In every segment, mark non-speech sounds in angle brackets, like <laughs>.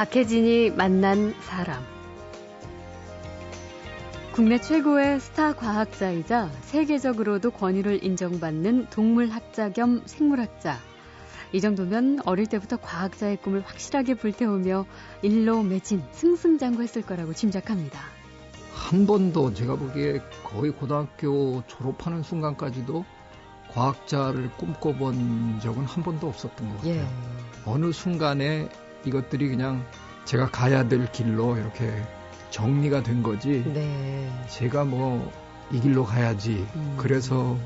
박혜진이 만난 사람. 국내 최고의 스타 과학자이자 세계적으로도 권위를 인정받는 동물학자 겸 생물학자. 이 정도면 어릴 때부터 과학자의 꿈을 확실하게 불태우며 일로 매진 승승장구했을 거라고 짐작합니다. 한 번도 제가 보기에 거의 고등학교 졸업하는 순간까지도 과학자를 꿈꿔본 적은 한 번도 없었던 것 같아요. 예. 어느 순간에 이것들이 그냥 제가 가야 될 길로 이렇게 정리가 된 거지. 네. 제가 뭐 이 길로 가야지. 음. 그래서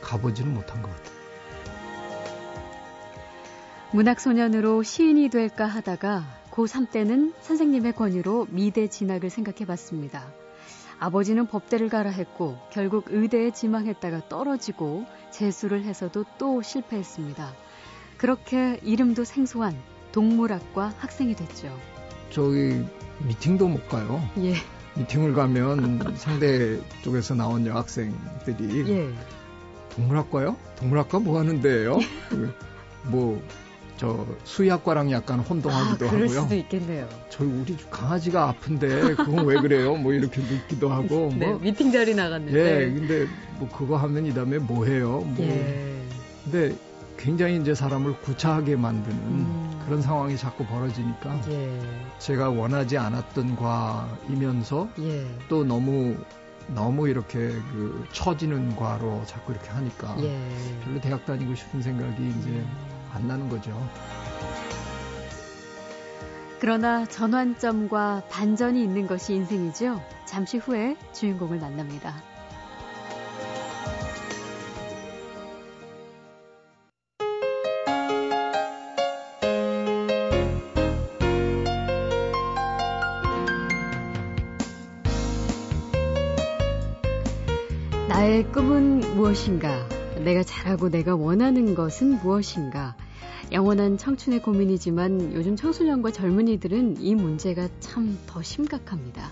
가보지는 못한 것 같아요. 문학소년으로 시인이 될까 하다가 고3 때는 선생님의 권유로 미대 진학을 생각해 봤습니다. 아버지는 법대를 가라 했고 결국 의대에 지망했다가 떨어지고 재수를 해서도 또 실패했습니다. 그렇게 이름도 생소한 동물학과 학생이 됐죠. 저기 미팅도 못 가요. 예. 미팅을 가면 상대 쪽에서 나온 여학생들이 예. 동물학과요? 동물학과 뭐 하는데요? 뭐 저 수의학과랑 약간 혼동하기도 아, 그럴 하고요. 수도 있겠네요. 저희 우리 강아지가 아픈데 그건 왜 그래요? 뭐 이렇게 묻기도 하고. <laughs> 네, 뭐. 미팅 자리 나갔는데. 예, 근데 뭐 그거 하면 이 다음에 뭐 해요? 뭐. 예. 근데 굉장히 이제 사람을 구차하게 만드는 음. 그런 상황이 자꾸 벌어지니까 예. 제가 원하지 않았던 과이면서 예. 또 너무 너무 이렇게 그 처지는 과로 자꾸 이렇게 하니까 예. 별로 대학 다니고 싶은 생각이 이제 음. 안 나는 거죠. 그러나 전환점과 반전이 있는 것이 인생이죠. 잠시 후에 주인공을 만납니다. 무엇인가? 내가 잘하고 내가 원하는 것은 무엇인가? 영원한 청춘의 고민이지만 요즘 청소년과 젊은이들은 이 문제가 참 더 심각합니다.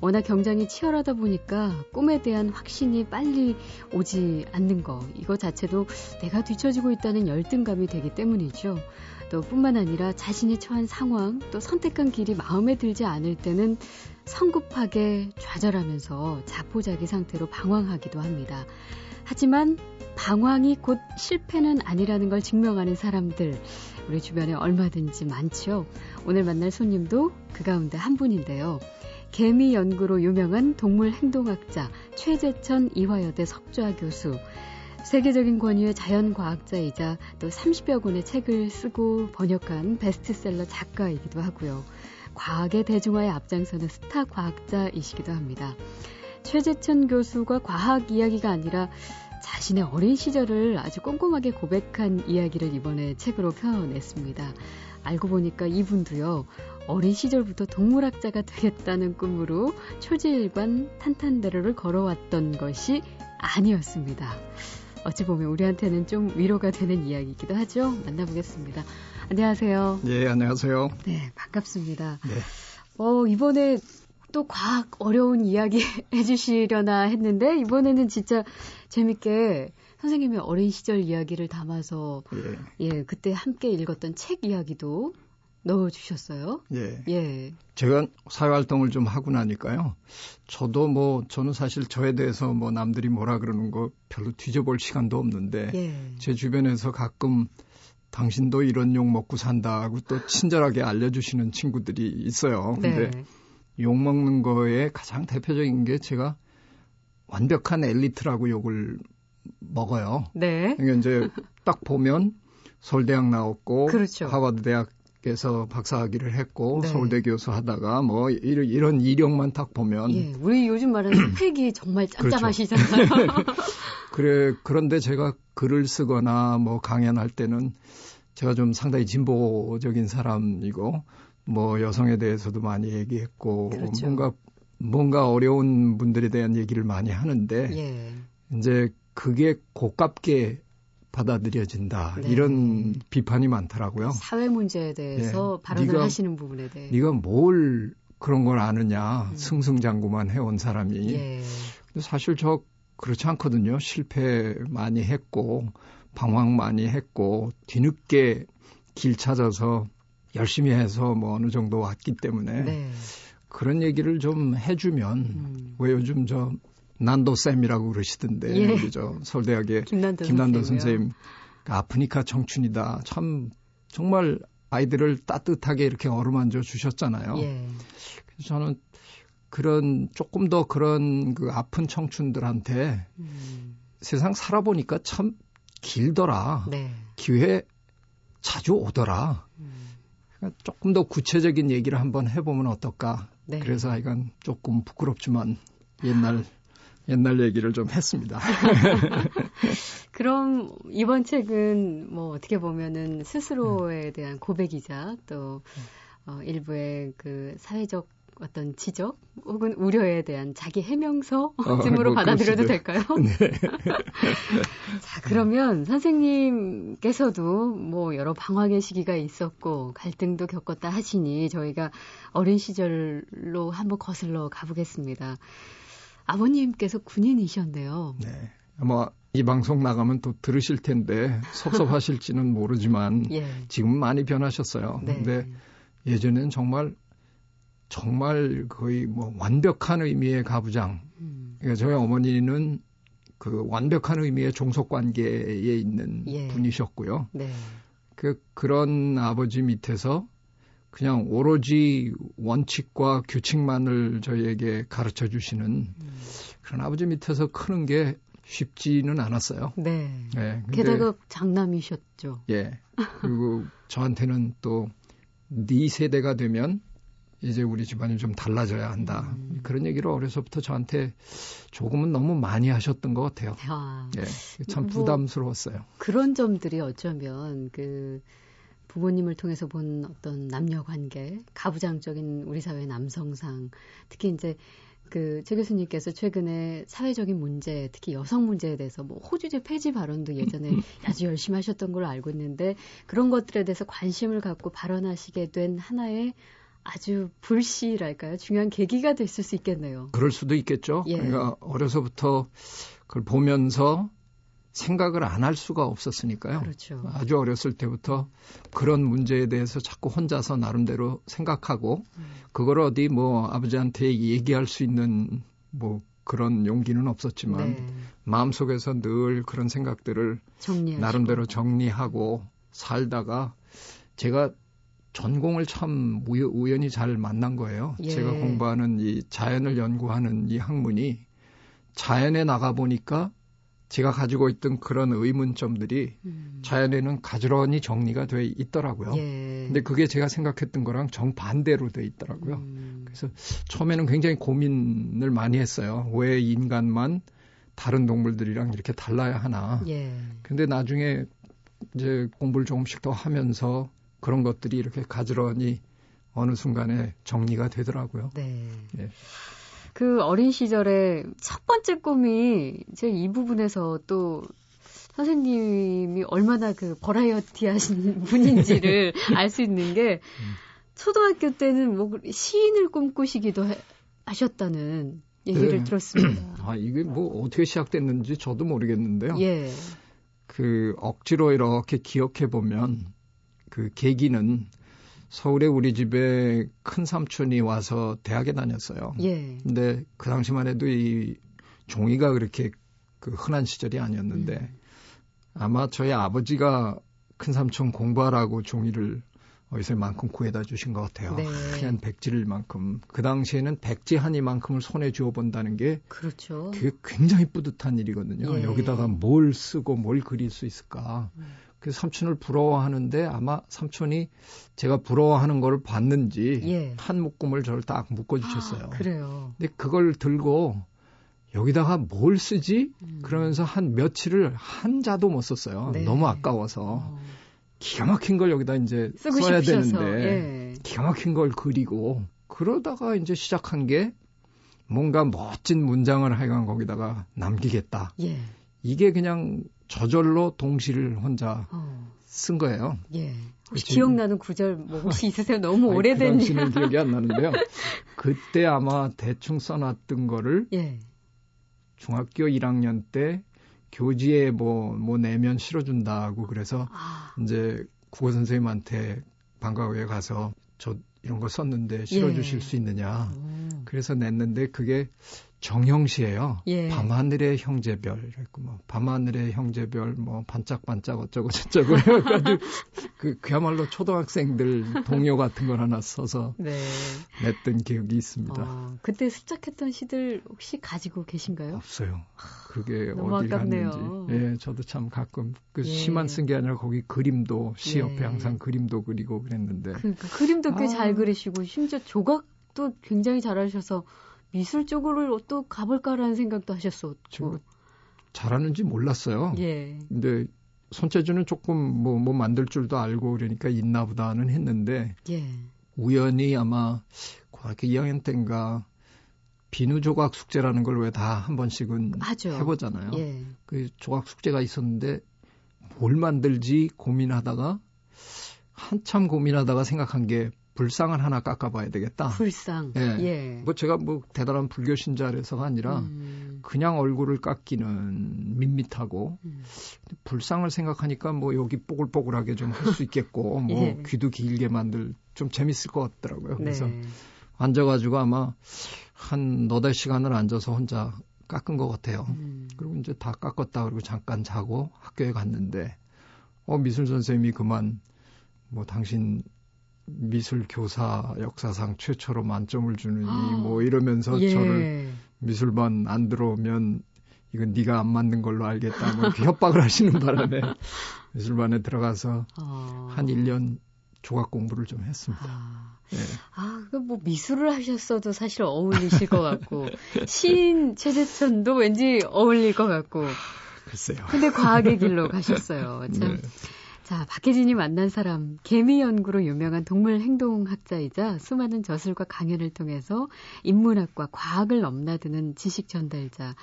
워낙 경쟁이 치열하다 보니까 꿈에 대한 확신이 빨리 오지 않는 거, 이거 자체도 내가 뒤처지고 있다는 열등감이 되기 때문이죠. 또 뿐만 아니라 자신이 처한 상황, 또 선택한 길이 마음에 들지 않을 때는 성급하게 좌절하면서 자포자기 상태로 방황하기도 합니다. 하지만 방황이 곧 실패는 아니라는 걸 증명하는 사람들 우리 주변에 얼마든지 많죠. 오늘 만날 손님도 그 가운데 한 분인데요. 개미 연구로 유명한 동물 행동학자 최재천 이화여대 석좌 교수 세계적인 권위의 자연과학자이자 또 30여 권의 책을 쓰고 번역한 베스트셀러 작가이기도 하고요. 과학의 대중화에 앞장서는 스타 과학자이시기도 합니다. 최재천 교수가 과학 이야기가 아니라 자신의 어린 시절을 아주 꼼꼼하게 고백한 이야기를 이번에 책으로 펴냈습니다. 알고 보니까 이분도요, 어린 시절부터 동물학자가 되겠다는 꿈으로 초지일관 탄탄대로를 걸어왔던 것이 아니었습니다. 어찌 보면 우리한테는 좀 위로가 되는 이야기이기도 하죠. 만나보겠습니다. 안녕하세요. 네, 안녕하세요. 네, 반갑습니다. 네. 어, 이번에 또 과학 어려운 이야기 <laughs> 해주시려나 했는데 이번에는 진짜 재밌게 선생님의 어린 시절 이야기를 담아서 예, 예 그때 함께 읽었던 책 이야기도 넣어주셨어요. 예. 예. 제가 사회활동을 좀 하고 나니까요. 저도 뭐, 저는 사실 저에 대해서 뭐 남들이 뭐라 그러는 거 별로 뒤져볼 시간도 없는데, 예. 제 주변에서 가끔 당신도 이런 욕 먹고 산다고 또 친절하게 알려주시는 친구들이 있어요. 근데 네. 욕 먹는 거에 가장 대표적인 게 제가 완벽한 엘리트라고 욕을 먹어요. 네. 그러니까 이제 딱 보면 서울대학 나왔고 그렇죠. 하버드 대학에서 박사학위를 했고 네. 서울대 교수 하다가 뭐 이런, 이런 이력만 딱 보면 예, 우리 요즘 말하는 <clears throat> 스펙이 정말 짭짭하시잖아요. 그렇죠. <laughs> 그래 그런데 제가 글을 쓰거나 뭐 강연할 때는 제가 좀 상당히 진보적인 사람이고 뭐 여성에 대해서도 많이 얘기했고 그렇죠. 뭔가 뭔가 어려운 분들에 대한 얘기를 많이 하는데 예. 이제 그게 고깝게 받아들여진다 네. 이런 비판이 많더라고요. 사회 문제에 대해서 예. 발언을 네가, 하시는 부분에 대해 네가 뭘 그런 걸 아느냐 음. 승승장구만 해온 사람이 예. 근데 사실 저 그렇지 않거든요. 실패 많이 했고 방황 많이 했고 뒤늦게 길 찾아서 열심히 해서 뭐 어느 정도 왔기 때문에 네. 그런 얘기를 좀 해주면 음. 왜 요즘 저 난도 쌤이라고 그러시던데 예. 그죠 서울대학의 김난도, 김난도 선생님 아프니까 청춘이다 참 정말 아이들을 따뜻하게 이렇게 어루만져 주셨잖아요. 예. 그래서 저는 그런 조금 더 그런 그 아픈 청춘들한테 음. 세상 살아보니까 참 길더라. 네. 기회 자주 오더라. 음. 조금 더 구체적인 얘기를 한번 해보면 어떨까. 네. 그래서 하여간 조금 부끄럽지만 옛날 옛날 얘기를 좀 했습니다. <laughs> 그럼 이번 책은 뭐 어떻게 보면은 스스로에 대한 고백이자 또 어, 일부의 그 사회적 어떤 지적 혹은 우려에 대한 자기 해명서쯤으로 어, <laughs> 뭐 받아들여도 될까요? <laughs> 네. <laughs> 자, 그러면 선생님께서도 뭐 여러 방황의 시기가 있었고 갈등도 겪었다 하시니 저희가 어린 시절로 한번 거슬러 가보겠습니다. 아버님께서 군인이셨네요. 네. 아마 이 방송 나가면 또 들으실 텐데 섭섭하실지는 모르지만 예. 지금 많이 변하셨어요. 네. 근데 예전엔 정말 정말 거의 뭐 완벽한 의미의 가부장. 음. 그러니까 저희 어머니는 그 완벽한 의미의 종속 관계에 있는 예. 분이셨고요. 네. 그 그런 아버지 밑에서 그냥 오로지 원칙과 규칙만을 저희에게 가르쳐 주시는 음. 그런 아버지 밑에서 크는 게 쉽지는 않았어요. 네. 네 게다가 장남이셨죠. 예. 그리고 저한테는 또 네 세대가 되면 이제 우리 집안이 좀 달라져야 한다. 음. 그런 얘기를 어려서부터 저한테 조금은 너무 많이 하셨던 것 같아요. 아. 예. 참뭐 부담스러웠어요. 뭐 그런 점들이 어쩌면 그 부모님을 통해서 본 어떤 남녀 관계, 가부장적인 우리 사회 남성상, 특히 이제 그최 교수님께서 최근에 사회적인 문제, 특히 여성 문제에 대해서 뭐 호주제 폐지 발언도 예전에 <laughs> 아주 열심히 하셨던 걸로 알고 있는데 그런 것들에 대해서 관심을 갖고 발언하시게 된 하나의 아주 불씨랄까요? 중요한 계기가 됐을 수 있겠네요. 그럴 수도 있겠죠. 예. 그러니까 어려서부터 그걸 보면서 생각을 안 할 수가 없었으니까요. 그렇죠. 아주 어렸을 때부터 그런 문제에 대해서 자꾸 혼자서 나름대로 생각하고 음. 그걸 어디 뭐 아버지한테 얘기할 수 있는 뭐 그런 용기는 없었지만 네. 마음속에서 늘 그런 생각들을 정리하시고. 나름대로 정리하고 살다가 제가 전공을 참 우연히 잘 만난 거예요. 예. 제가 공부하는 이 자연을 연구하는 이 학문이 자연에 나가 보니까 제가 가지고 있던 그런 의문점들이 음. 자연에는 가지런히 정리가 돼 있더라고요. 예. 근데 그게 제가 생각했던 거랑 정반대로 돼 있더라고요. 음. 그래서 처음에는 굉장히 고민을 많이 했어요. 왜 인간만 다른 동물들이랑 이렇게 달라야 하나. 예. 근데 나중에 이제 공부를 조금씩 더 하면서 그런 것들이 이렇게 가지런히 어느 순간에 정리가 되더라고요. 네. 예. 그 어린 시절에 첫 번째 꿈이 제 이 부분에서 또 선생님이 얼마나 그 버라이어티 하신 <laughs> 분인지를 <laughs> 알 수 있는 게 초등학교 때는 뭐 시인을 꿈꾸시기도 해, 하셨다는 얘기를 네. 들었습니다. <clears throat> 아, 이게 뭐 어떻게 시작됐는지 저도 모르겠는데요. 예. 그 억지로 이렇게 기억해 보면 그 계기는 서울에 우리 집에 큰 삼촌이 와서 대학에 다녔어요. 예. 근데 그 당시만 해도 이 종이가 그렇게 그 흔한 시절이 아니었는데 음. 아마 저희 아버지가 큰 삼촌 공부하라고 종이를 어디서만큼 구해다 주신 것 같아요. 네. 하얀 백지를만큼 그 당시에는 백지 한 이만큼을 손에 쥐어 본다는 게 그렇죠. 그게 굉장히 뿌듯한 일이거든요. 예. 여기다가 뭘 쓰고 뭘 그릴 수 있을까. 음. 그 삼촌을 부러워하는데 아마 삼촌이 제가 부러워하는 걸 봤는지 예. 한 묶음을 저를 딱 묶어 주셨어요. 아, 그래요. 근데 그걸 들고 여기다가 뭘 쓰지? 음. 그러면서 한 며칠을 한 자도 못 썼어요. 네. 너무 아까워서. 어. 기가 막힌 걸 여기다 이제 써야 싶으셔서. 되는데 예. 기가 막힌 걸 그리고 그러다가 이제 시작한 게 뭔가 멋진 문장을 하여간 거기다가 남기겠다. 예. 이게 그냥 저절로 동시를 혼자 어. 쓴 거예요. 예. 혹시 기억나는 구절 뭐 혹시 있으세요? 너무 아니, 오래된. 그 당시는 기억이 안 나는데요. <laughs> 그때 아마 대충 써놨던 거를 예. 중학교 1학년 때 교지에 뭐, 뭐 내면 실어준다고 그래서 아. 이제 국어 선생님한테 방과후에 가서 저 이런 거 썼는데 실어주실 예. 수 있느냐. 오. 그래서 냈는데 그게 정형시예요. 예. 밤하늘의 형제별 이랬고 뭐 밤하늘의 형제별 뭐 반짝반짝 어쩌고 저쩌고 <laughs> 해가지고 그 그야말로 초등학생들 동요 같은 걸 하나 써서 네. 냈던 기억이 있습니다. 어, 그때 습작했던 시들 혹시 가지고 계신가요? 없어요. 그게 어디 갔는지. 예, 저도 참 가끔 그 예. 시만 쓴 게 아니라 거기 그림도 시 옆에 예. 항상 그림도 그리고 그랬는데. 그러니까 그림도 꽤잘 아. 그리시고 심지어 조각도 굉장히 잘하셔서 미술 쪽으로 또 가볼까라는 생각도 하셨었고. 잘하는지 몰랐어요. 예. 근데 손재주는 조금 뭐, 뭐 만들 줄도 알고 그러니까 있나 보다는 했는데. 예. 우연히 아마 고등학교 2학년 때인가 비누 조각 숙제라는 걸 왜 다 한 번씩은 하죠. 해보잖아요. 예. 그 조각 숙제가 있었는데 뭘 만들지 고민하다가 한참 고민하다가 생각한 게 불상을 하나 깎아봐야 되겠다. 불상. 예. 예. 뭐 제가 뭐 대단한 불교 신자라서가 아니라 음. 그냥 얼굴을 깎기는 밋밋하고 음. 불상을 생각하니까 뭐 여기 뽀글뽀글하게 좀 할 수 있겠고 <laughs> 뭐 예. 귀도 길게 만들 좀 재밌을 것 같더라고요. 그래서 네. 앉아가지고 아마 한 너댓 시간을 앉아서 혼자 깎은 것 같아요. 음. 그리고 이제 다 깎았다 그리고 잠깐 자고 학교에 갔는데 어 미술 선생님이 그만 뭐 당신 미술 교사 역사상 최초로 만점을 주느니 아, 뭐 이러면서 예. 저를 미술반 안 들어오면 이건 네가 안 맞는 걸로 알겠다 뭐 협박을 하시는 바람에 <laughs> 미술반에 들어가서 아. 한 1년 조각 공부를 좀 했습니다. 아, 네. 아, 그 뭐 미술을 하셨어도 사실 어울리실 것 같고 <laughs> 시인 최재천도 왠지 어울릴 것 같고. 글쎄요. 근데 과학의 길로 <laughs> 가셨어요. 참. 네. 자, 박혜진이 만난 사람, 개미 연구로 유명한 동물 행동학자이자 수많은 저술과 강연을 통해서 인문학과 과학을 넘나드는 지식 전달자,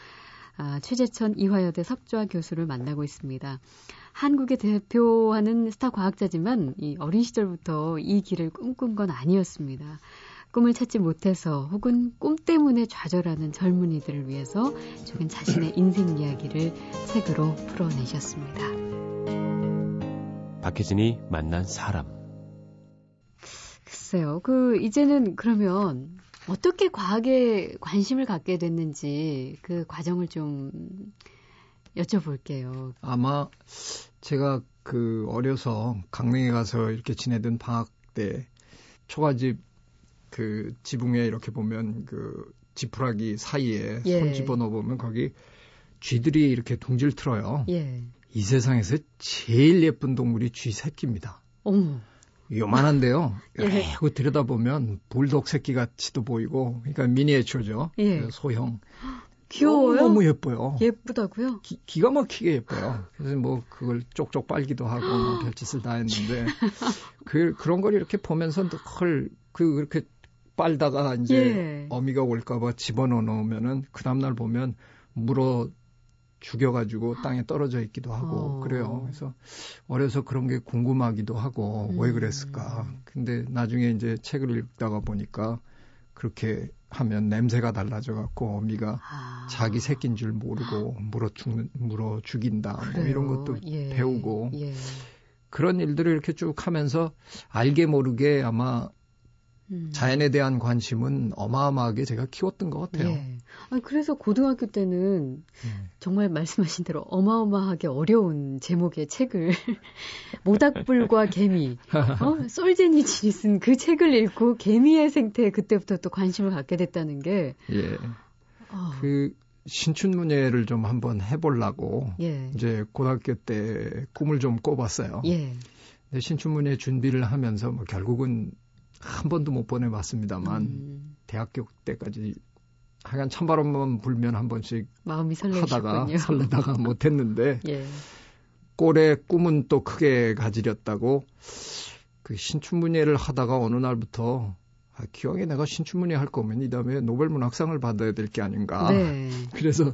아, 최재천 이화여대 석좌 교수를 만나고 있습니다. 한국의 대표하는 스타 과학자지만 이 어린 시절부터 이 길을 꿈꾼 건 아니었습니다. 꿈을 찾지 못해서 혹은 꿈 때문에 좌절하는 젊은이들을 위해서 최근 자신의 인생 이야기를 책으로 풀어내셨습니다. 박혜진이 만난 사람. 글쎄요. 그 이제는 그러면 어떻게 과학에 관심을 갖게 됐는지 그 과정을 좀 여쭤볼게요. 아마 제가 그 어려서 강릉에 가서 이렇게 지내던 방학 때 초가집 그 지붕에 이렇게 보면 그 지푸라기 사이에 예. 손 집어넣어 보면 거기 쥐들이 이렇게 둥질 틀어요. 예. 이 세상에서 제일 예쁜 동물이 쥐 새끼입니다. 어머. 요만한데요. 예. 그 들여다보면 불독 새끼 같이도 보이고, 그러니까 미니에이처죠. 예. 그 소형. 귀여워요. 너무 예뻐요. 예쁘다고요? 기, 가 막히게 예뻐요. 그래서 뭐 그걸 쪽쪽 빨기도 하고 뭐 <gasps> 별짓을 다 했는데 그 그런 걸 이렇게 보면서 헐그 그렇게 빨다가 이제 예. 어미가 올까봐 집어넣어 놓으면은 그 다음날 보면 물어 죽여가지고 땅에 떨어져 있기도 하고 어. 그래요. 그래서 어려서 그런 게 궁금하기도 하고 음. 왜 그랬을까. 근데 나중에 이제 책을 읽다가 보니까 그렇게 하면 냄새가 달라져 갖고 어미가 아. 자기 새끼인 줄 모르고 물어 죽는 물어 죽인다 뭐 이런 것도 예. 배우고 예. 그런 일들을 이렇게 쭉 하면서 알게 모르게 아마 음. 자연에 대한 관심은 어마어마하게 제가 키웠던 것 같아요. 예. 아니, 그래서 고등학교 때는 음. 정말 말씀하신 대로 어마어마하게 어려운 제목의 책을 <laughs> 모닥불과 개미, 어? 솔제니친이 쓴 그 책을 읽고 개미의 생태에 그때부터 또 관심을 갖게 됐다는 게 예. 어. 그 신춘문예를 좀 한번 해보려고 예. 이제 고등학교 때 꿈을 좀 꿔봤어요. 예. 근데 신춘문예 준비를 하면서 뭐 결국은 한 번도 못 보내봤습니다만 음. 대학교 때까지 하여간 찬바람만 불면 한 번씩 마음이 하다가 설레다가 <laughs> 못했는데 예. 꼴의 꿈은 또 크게 가지렸다고 그 신춘문예를 하다가 어느 날부터 아, 기왕에 내가 신춘문예 할 거면 이 다음에 노벨 문학상을 받아야 될 게 아닌가. 네. <laughs> 그래서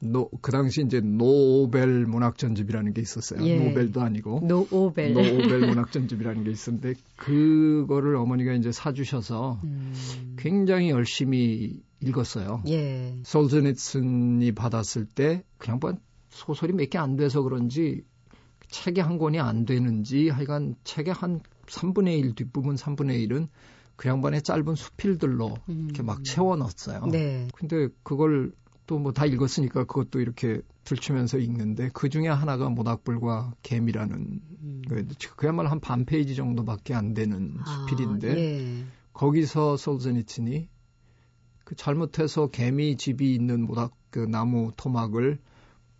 노, 그 당시 이제 노벨 문학 전집이라는 게 있었어요. 예. 노벨도 아니고 노벨 노벨 문학 전집이라는 게 있었는데 그거를 어머니가 이제 사주셔서 음. 굉장히 열심히 읽었어요. 예. 솔제니친이 받았을 때 그냥 뭐 소설이 몇 개 안 돼서 그런지 책이 한 권이 안 되는지 하여간 책에 한 3분의 1 뒷부분 3분의 1은 그 양반의 짧은 수필들로 음. 이렇게 막 채워 넣었어요. 네. 근데 그걸 또 뭐 다 읽었으니까 그것도 이렇게 들추면서 읽는데 그 중에 하나가 모닥불과 개미라는 음. 그야말로 한 반 페이지 정도밖에 안 되는 아, 수필인데 예. 거기서 솔제니친이 그 잘못해서 개미 집이 있는 모닥 그 나무 토막을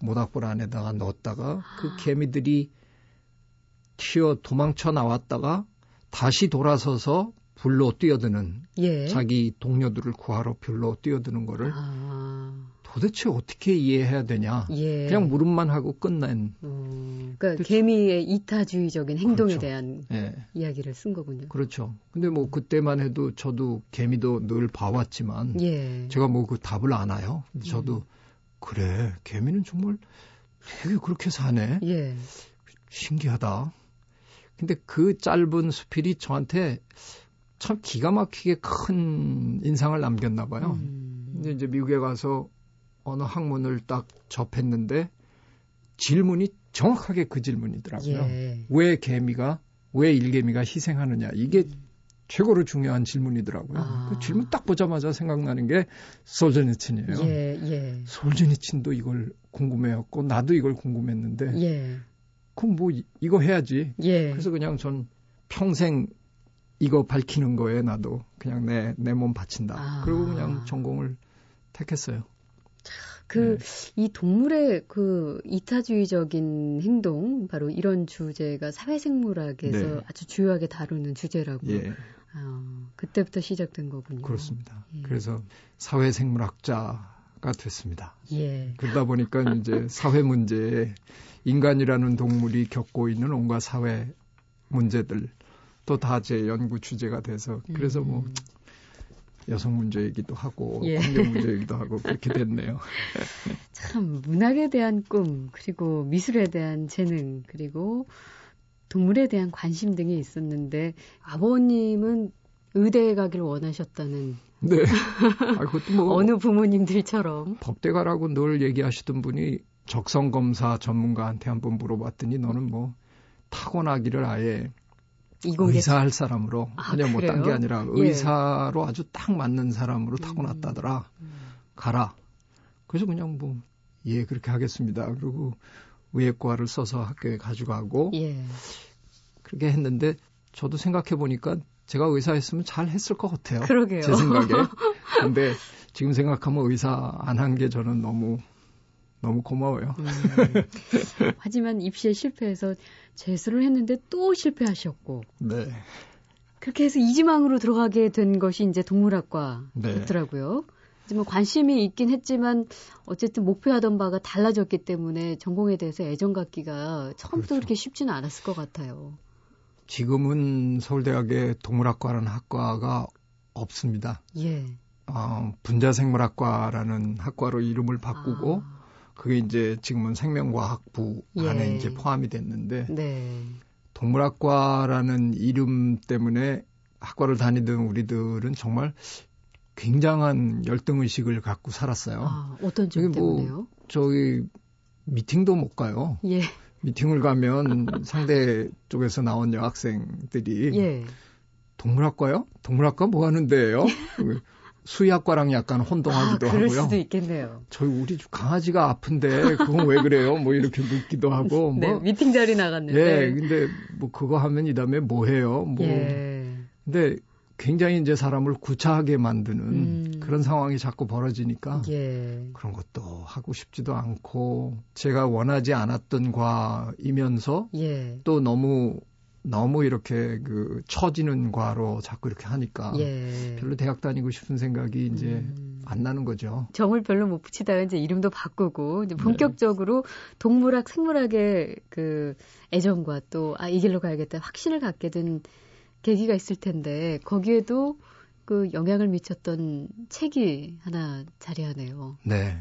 모닥불 안에다가 넣었다가 그 아. 개미들이 튀어 도망쳐 나왔다가 다시 돌아서서 불로 뛰어드는 예. 자기 동료들을 구하러 불로 뛰어드는 거를 아. 도대체 어떻게 이해해야 되냐? 예. 그냥 물음만 하고 끝낸. 음, 그러니까 개미의 이타주의적인 행동에 그렇죠. 대한 예. 이야기를 쓴 거군요. 그렇죠. 근데 뭐 그때만 해도 저도 개미도 늘 봐왔지만 예. 제가 뭐 그 답을 안아요. 저도 음. 그래 개미는 정말 되게 그렇게 사네. 예. 신기하다. 근데 그 짧은 수필이 저한테 참 기가 막히게 큰 인상을 남겼나 봐요. 음. 근데 이제 미국에 가서 어느 학문을 딱 접했는데 질문이 정확하게 그 질문이더라고요. 예. 왜 개미가 왜 일개미가 희생하느냐 이게 음. 최고로 중요한 질문이더라고요. 아. 그 질문 딱 보자마자 생각나는 게 솔제니친이에요. 예, 예. 솔제니친도 이걸 궁금해했고 나도 이걸 궁금했는데 예. 그럼 뭐 이거 해야지. 예. 그래서 그냥 전 평생 이거 밝히는 거에 나도 그냥 내 내 몸 바친다. 아. 그리고 그냥 전공을 택했어요. 그, 네. 이 동물의 그 이타주의적인 행동, 바로 이런 주제가 사회생물학에서 네. 아주 주요하게 다루는 주제라고. 예. 어, 그때부터 시작된 거군요. 그렇습니다. 예. 그래서 사회생물학자가 됐습니다. 예. 그러다 보니까 이제 <laughs> 사회 문제에 인간이라는 동물이 겪고 있는 온갖 사회 문제들 또 다 제 연구 주제가 돼서 그래서 뭐 음. 여성 문제 얘기도 하고 예. 환경 문제 얘기도 하고 그렇게 됐네요. <laughs> 참 문학에 대한 꿈 그리고 미술에 대한 재능 그리고 동물에 대한 관심 등이 있었는데 아버님은 의대에 가길 원하셨다는 네. 아, 그것도 뭐 <laughs> 어느 부모님들처럼 법대 가라고 늘 얘기하시던 분이 적성 검사 전문가한테 한번 물어봤더니 너는 뭐 타고나기를 아예 의사할 사람으로 아, 그냥 뭐 딴 게 아니라 예. 의사로 아주 딱 맞는 사람으로 음. 타고났다더라. 음. 가라. 그래서 그냥 뭐 예 그렇게 하겠습니다. 그리고 의예과를 써서 학교에 가져가고 예. 그렇게 했는데 저도 생각해 보니까 제가 의사했으면 잘 했을 것 같아요. 그러게요. 제 생각에. <laughs> 근데 지금 생각하면 의사 안 한 게 저는 너무 너무 고마워요. 음. <laughs> 하지만 입시에 실패해서 재수를 했는데 또 실패하셨고. 네. 그렇게 해서 이지망으로 들어가게 된 것이 이제 동물학과였더라고요. 네. 하지만 관심이 있긴 했지만 어쨌든 목표하던 바가 달라졌기 때문에 전공에 대해서 애정 갖기가 처음부터 그렇죠. 그렇게 쉽지는 않았을 것 같아요. 지금은 서울대학에 동물학과라는 학과가 없습니다. 예. 어, 분자생물학과라는 학과로 이름을 바꾸고 아. 그게 이제 지금은 생명과학부 안에 예. 이제 포함이 됐는데 네. 동물학과라는 이름 때문에 학과를 다니던 우리들은 정말 굉장한 열등 의식을 갖고 살았어요. 아, 어떤 점뭐 때문에요? 뭐 저기 미팅도 못 가요. 예. 미팅을 가면 상대 쪽에서 나온 여학생들이 예. 동물학과요? 동물학과 뭐 하는 데예요? <laughs> 수의학과랑 약간 혼동하기도 아, 그럴 하고요. 수도 있겠네요. 저희 우리 강아지가 아픈데 그건 왜 그래요? 뭐 이렇게 묻기도 하고 <laughs> 네, 뭐 미팅 자리 나갔는데. 예, 근데 뭐 그거 하면 이 다음에 뭐 해요? 뭐 예. 근데 굉장히 이제 사람을 구차하게 만드는 음. 그런 상황이 자꾸 벌어지니까 예. 그런 것도 하고 싶지도 않고 제가 원하지 않았던 과이면서 예. 또 너무 너무 이렇게 그 처지는 과로 자꾸 이렇게 하니까 예. 별로 대학 다니고 싶은 생각이 이제 음. 안 나는 거죠. 정을 별로 못 붙이다가 이제 이름도 바꾸고 이제 네. 본격적으로 네. 동물학, 생물학의 그 애정과 또 아 이 길로 가야겠다 확신을 갖게 된 계기가 있을 텐데 거기에도 그 영향을 미쳤던 책이 하나 자리하네요. 네.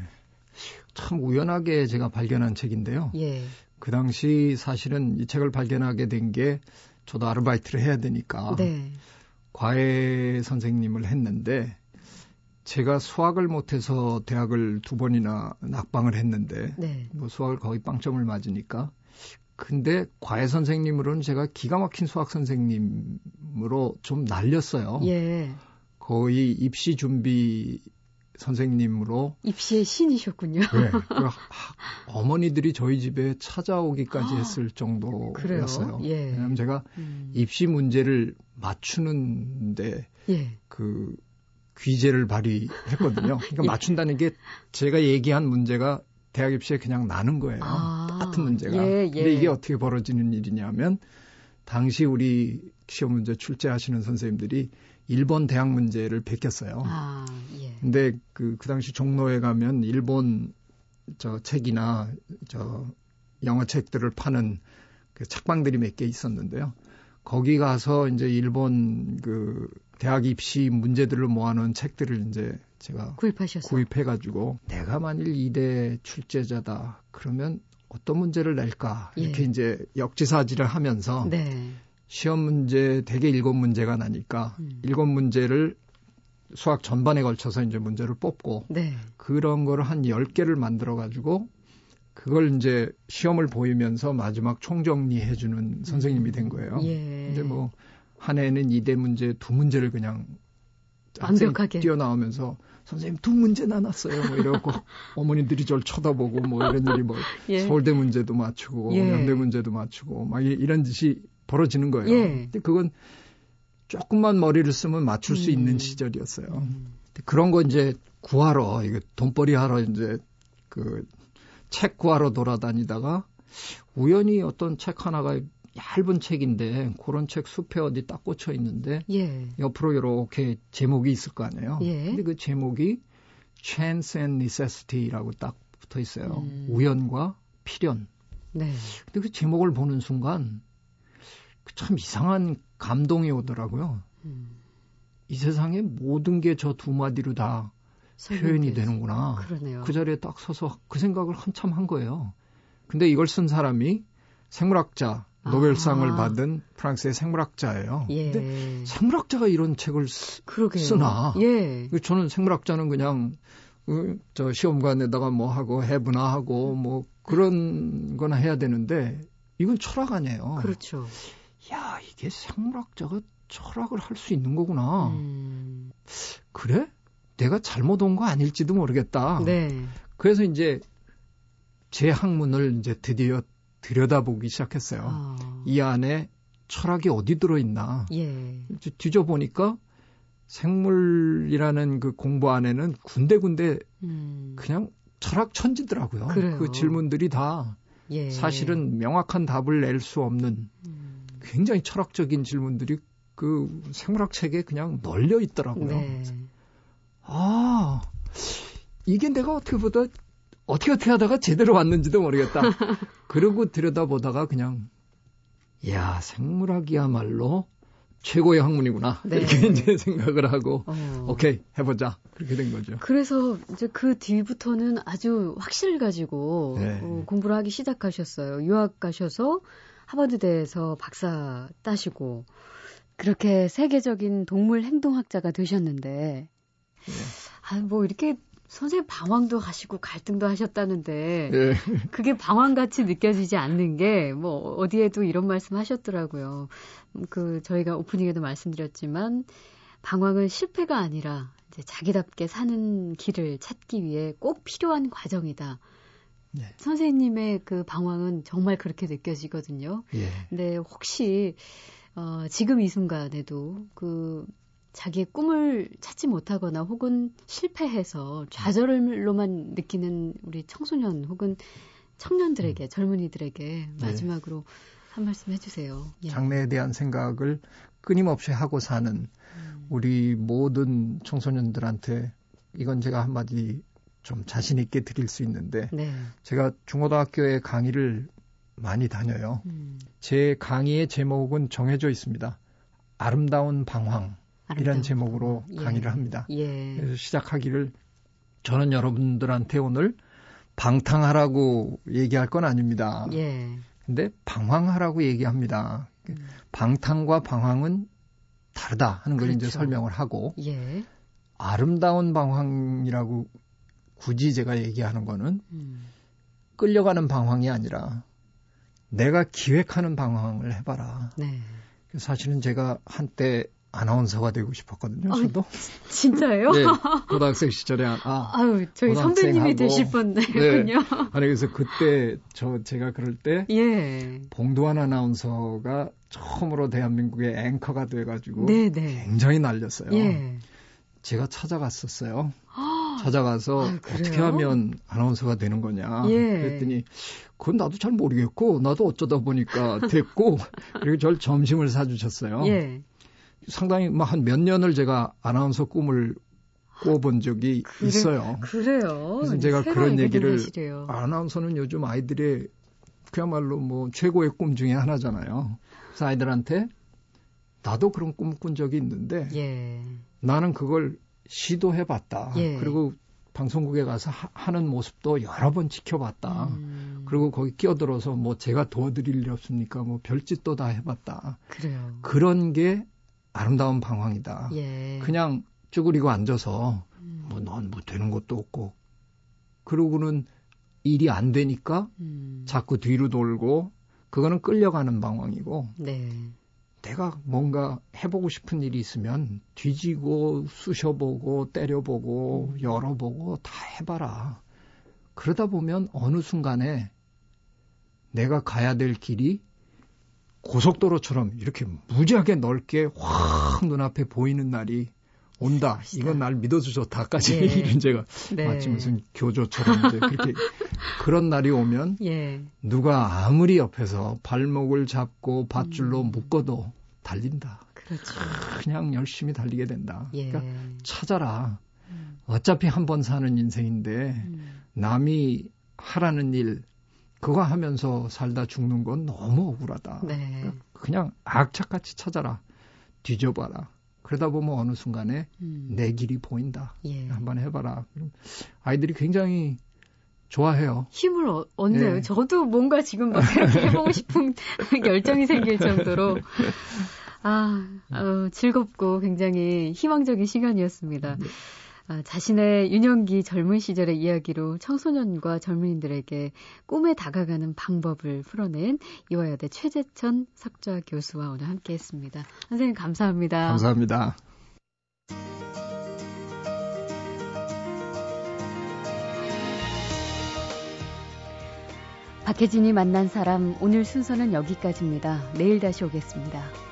참 우연하게 제가 발견한 책인데요. 예. 그 당시 사실은 이 책을 발견하게 된 게 저도 아르바이트를 해야 되니까 네. 과외 선생님을 했는데 제가 수학을 못해서 대학을 두 번이나 낙방을 했는데 네. 뭐 수학을 거의 빵점을 맞으니까 근데 과외 선생님으로는 제가 기가 막힌 수학 선생님으로 좀 날렸어요. 예. 거의 입시 준비 선생님으로 입시의 신이셨군요. 네. <laughs> 그 어머니들이 저희 집에 찾아오기까지 아, 했을 정도였어요. 예. 왜냐하면 제가 음. 입시 문제를 맞추는데 예. 그 귀재를 발휘했거든요. 그러니까 <laughs> 예. 맞춘다는 게 제가 얘기한 문제가 대학 입시에 그냥 나는 거예요. 아, 똑같은 문제가. 예, 예. 근데 이게 어떻게 벌어지는 일이냐면 당시 우리 시험 문제 출제하시는 선생님들이 일본 대학 문제를 베꼈어요. 아, 예. 근데 그, 그 당시 종로에 가면 일본 저 책이나 저 영어 책들을 파는 그 책방들이 몇 개 있었는데요. 거기 가서 이제 일본 그 대학 입시 문제들을 모아놓은 책들을 이제 제가 구입하셨어요. 구입해가지고 내가 만일 이대 출제자다 그러면 어떤 문제를 낼까 이렇게 예. 이제 역지사지를 하면서 네. 시험 문제 대개 일곱 문제가 나니까 음. 일곱 문제를 수학 전반에 걸쳐서 이제 문제를 뽑고 네. 그런 거를 한 10개를 만들어 가지고 그걸 이제 시험을 보이면서 마지막 총정리해 주는 선생님이 된 거예요. 예. 근데 뭐 한 해는 이대 문제 두 문제를 그냥 완벽하게 뛰어나오면서 선생님 두 문제 나눴어요. 뭐 이러고 <laughs> 어머니들이 저를 쳐다보고 뭐 이런 일이 뭐 예. 서울대 문제도 맞추고 예. 연대 문제도 맞추고 막 이런 짓이 벌어지는 거예요. 예. 근데 그건 조금만 머리를 쓰면 맞출 수 음. 있는 시절이었어요. 음. 그런 거 이제 구하러 이거 돈벌이 하러 이제 그 책 구하러 돌아다니다가 우연히 어떤 책 하나가 얇은 책인데 그런 책 숲에 어디 딱 꽂혀 있는데 예. 옆으로 이렇게 제목이 있을 거 아니에요. 예. 근데 그 제목이 Chance and Necessity라고 딱 붙어 있어요. 음. 우연과 필연. 네. 근데 그 제목을 보는 순간 참 이상한 감동이 오더라고요. 음. 이 세상에 모든 게 저 두 마디로 다 표현이 되는구나. 그러네요. 그 자리에 딱 서서 그 생각을 한참 한 거예요. 근데 이걸 쓴 사람이 생물학자 노벨상을 아. 받은 프랑스의 생물학자예요. 예. 근데 생물학자가 이런 책을 쓰, 쓰나? 예. 저는 생물학자는 그냥 어, 저 시험관에다가 뭐 하고 해부나하고 뭐 그런 거나 해야 되는데 이건 철학 아니에요. 그렇죠. 야, 이게 생물학자가 철학을 할 수 있는 거구나. 음. 그래? 내가 잘못 온 거 아닐지도 모르겠다. 네. 그래서 이제 제 학문을 이제 드디어 들여다보기 시작했어요. 아. 이 안에 철학이 어디 들어있나. 예. 뒤져보니까 생물이라는 그 공부 안에는 군데군데 음. 그냥 철학 천지더라고요. 그래요. 그 질문들이 다 예. 사실은 명확한 답을 낼 수 없는 음. 굉장히 철학적인 질문들이 그 생물학 책에 그냥 널려 있더라고요. 네. 아, 이게 내가 어떻게 보다, 어떻게 어떻게 하다가 제대로 왔는지도 모르겠다. <laughs> 그러고 들여다보다가 그냥, 야, 생물학이야말로 최고의 학문이구나. 네. 이렇게 <laughs> 이제 생각을 하고, 어. 오케이, 해보자. 그렇게 된 거죠. 그래서 이제 그 뒤부터는 아주 확신을 가지고 네. 어, 공부를 하기 시작하셨어요. 유학 가셔서 하버드대에서 박사 따시고 그렇게 세계적인 동물 행동학자가 되셨는데 네. 아뭐 이렇게 선생님 방황도 하시고 갈등도 하셨다는데 네. 그게 방황같이 느껴지지 않는 게 뭐 어디에도 이런 말씀 하셨더라고요. 그 저희가 오프닝에도 말씀드렸지만 방황은 실패가 아니라 이제 자기답게 사는 길을 찾기 위해 꼭 필요한 과정이다. 네. 선생님의 그 방황은 정말 그렇게 느껴지거든요. 예. 근데 혹시 어, 지금 이 순간에도 그 자기의 꿈을 찾지 못하거나 혹은 실패해서 좌절로만 느끼는 우리 청소년 혹은 청년들에게 음. 젊은이들에게 네. 마지막으로 네. 한 말씀 해주세요. 예. 장래에 대한 생각을 끊임없이 하고 사는 음. 우리 모든 청소년들한테 이건 제가 한마디 좀 자신 있게 드릴 수 있는데 네. 제가 중고등학교에 강의를 많이 다녀요. 음. 제 강의의 제목은 정해져 있습니다. 아름다운 방황 이런 제목으로 방 강의를 합니다. 예. 그래서 시작하기를 저는 여러분들한테 오늘 방탕하라고 얘기할 건 아닙니다. 예. 근데 방황하라고 얘기합니다. 음. 방탕과 방황은 다르다 하는 걸 그렇죠. 이제 설명을 하고 예. 아름다운 방황이라고 굳이 제가 얘기하는 거는 음. 끌려가는 방황이 아니라 내가 기획하는 방황을 해봐라. 네. 사실은 제가 한때 아나운서가 되고 싶었거든요. 저도. <laughs> 아, 진짜예요? 네, <laughs> 고등학생 시절에 아, 아유, 저희 선배님이 되실 뻔군요. 네. 아니 그래서 그때 저 제가 그럴 때 예. 봉도환 아나운서가 처음으로 대한민국의 앵커가 돼 가지고 네, 네. 굉장히 날렸어요. 예. 제가 찾아갔었어요. 찾아가서 아, 어떻게 하면 아나운서가 되는 거냐. 예. 그랬더니 그건 나도 잘 모르겠고 나도 어쩌다 보니까 됐고 <laughs> 그리고 절 점심을 사주셨어요. 예. 상당히 뭐한몇 년을 제가 아나운서 꿈을 꿔본 적이 그래, 있어요. 그래요. 그래서 제가 그런 얘기를 하시래요. 아나운서는 요즘 아이들의 그야말로 뭐 최고의 꿈 중에 하나잖아요. 그래서 아이들한테 나도 그런 꿈 꾼 적이 있는데 예. 나는 그걸 시도해봤다. 예. 그리고 방송국에 가서 하, 는 모습도 여러 번 지켜봤다. 음. 그리고 거기 끼어들어서 뭐 제가 도와드릴 일 없습니까? 뭐 별짓도 다 해봤다. 그래요. 그런 게 아름다운 방황이다. 예. 그냥 쭈그리고 앉아서 음. 뭐넌 뭐 되는 것도 없고 그러고는 일이 안 되니까 음. 자꾸 뒤로 돌고 그거는 끌려가는 방황이고 네. 내가 뭔가 해보고 싶은 일이 있으면 뒤지고 쑤셔보고 때려보고 음. 열어보고 다 해봐라. 그러다 보면 어느 순간에 내가 가야 될 길이 고속도로처럼 이렇게 무지하게 넓게 확 눈앞에 보이는 날이 온다. 이건 날 믿어주 좋다까지 예. <laughs> 이런 제가 네. 마치 무슨 교조처럼 이제 그렇게 <laughs> 그런 날이 오면 예. 누가 아무리 옆에서 발목을 잡고 밧줄로 음. 묶어도 달린다. 그렇죠. 그냥 열심히 달리게 된다. 예. 그러니까 찾아라. 음. 어차피 한 번 사는 인생인데 음. 남이 하라는 일 그거 하면서 살다 죽는 건 너무 억울하다. 네. 그러니까 그냥 악착같이 찾아라. 뒤져봐라. 그러다 보면 어느 순간에 음. 내 길이 보인다. 예. 한번 해봐라. 아이들이 굉장히 좋아해요. 힘을 어, 얻네요. 네. 저도 뭔가 지금 막 해보고 싶은 <laughs> 열정이 생길 정도로 아 어, 즐겁고 굉장히 희망적인 시간이었습니다. 네. 아, 자신의 유년기 젊은 시절의 이야기로 청소년과 젊은이들에게 꿈에 다가가는 방법을 풀어낸 이화여대 최재천 석좌 교수와 오늘 함께 했습니다. 선생님 감사합니다. 감사합니다. 박혜진이 만난 사람 오늘 순서는 여기까지입니다. 내일 다시 오겠습니다.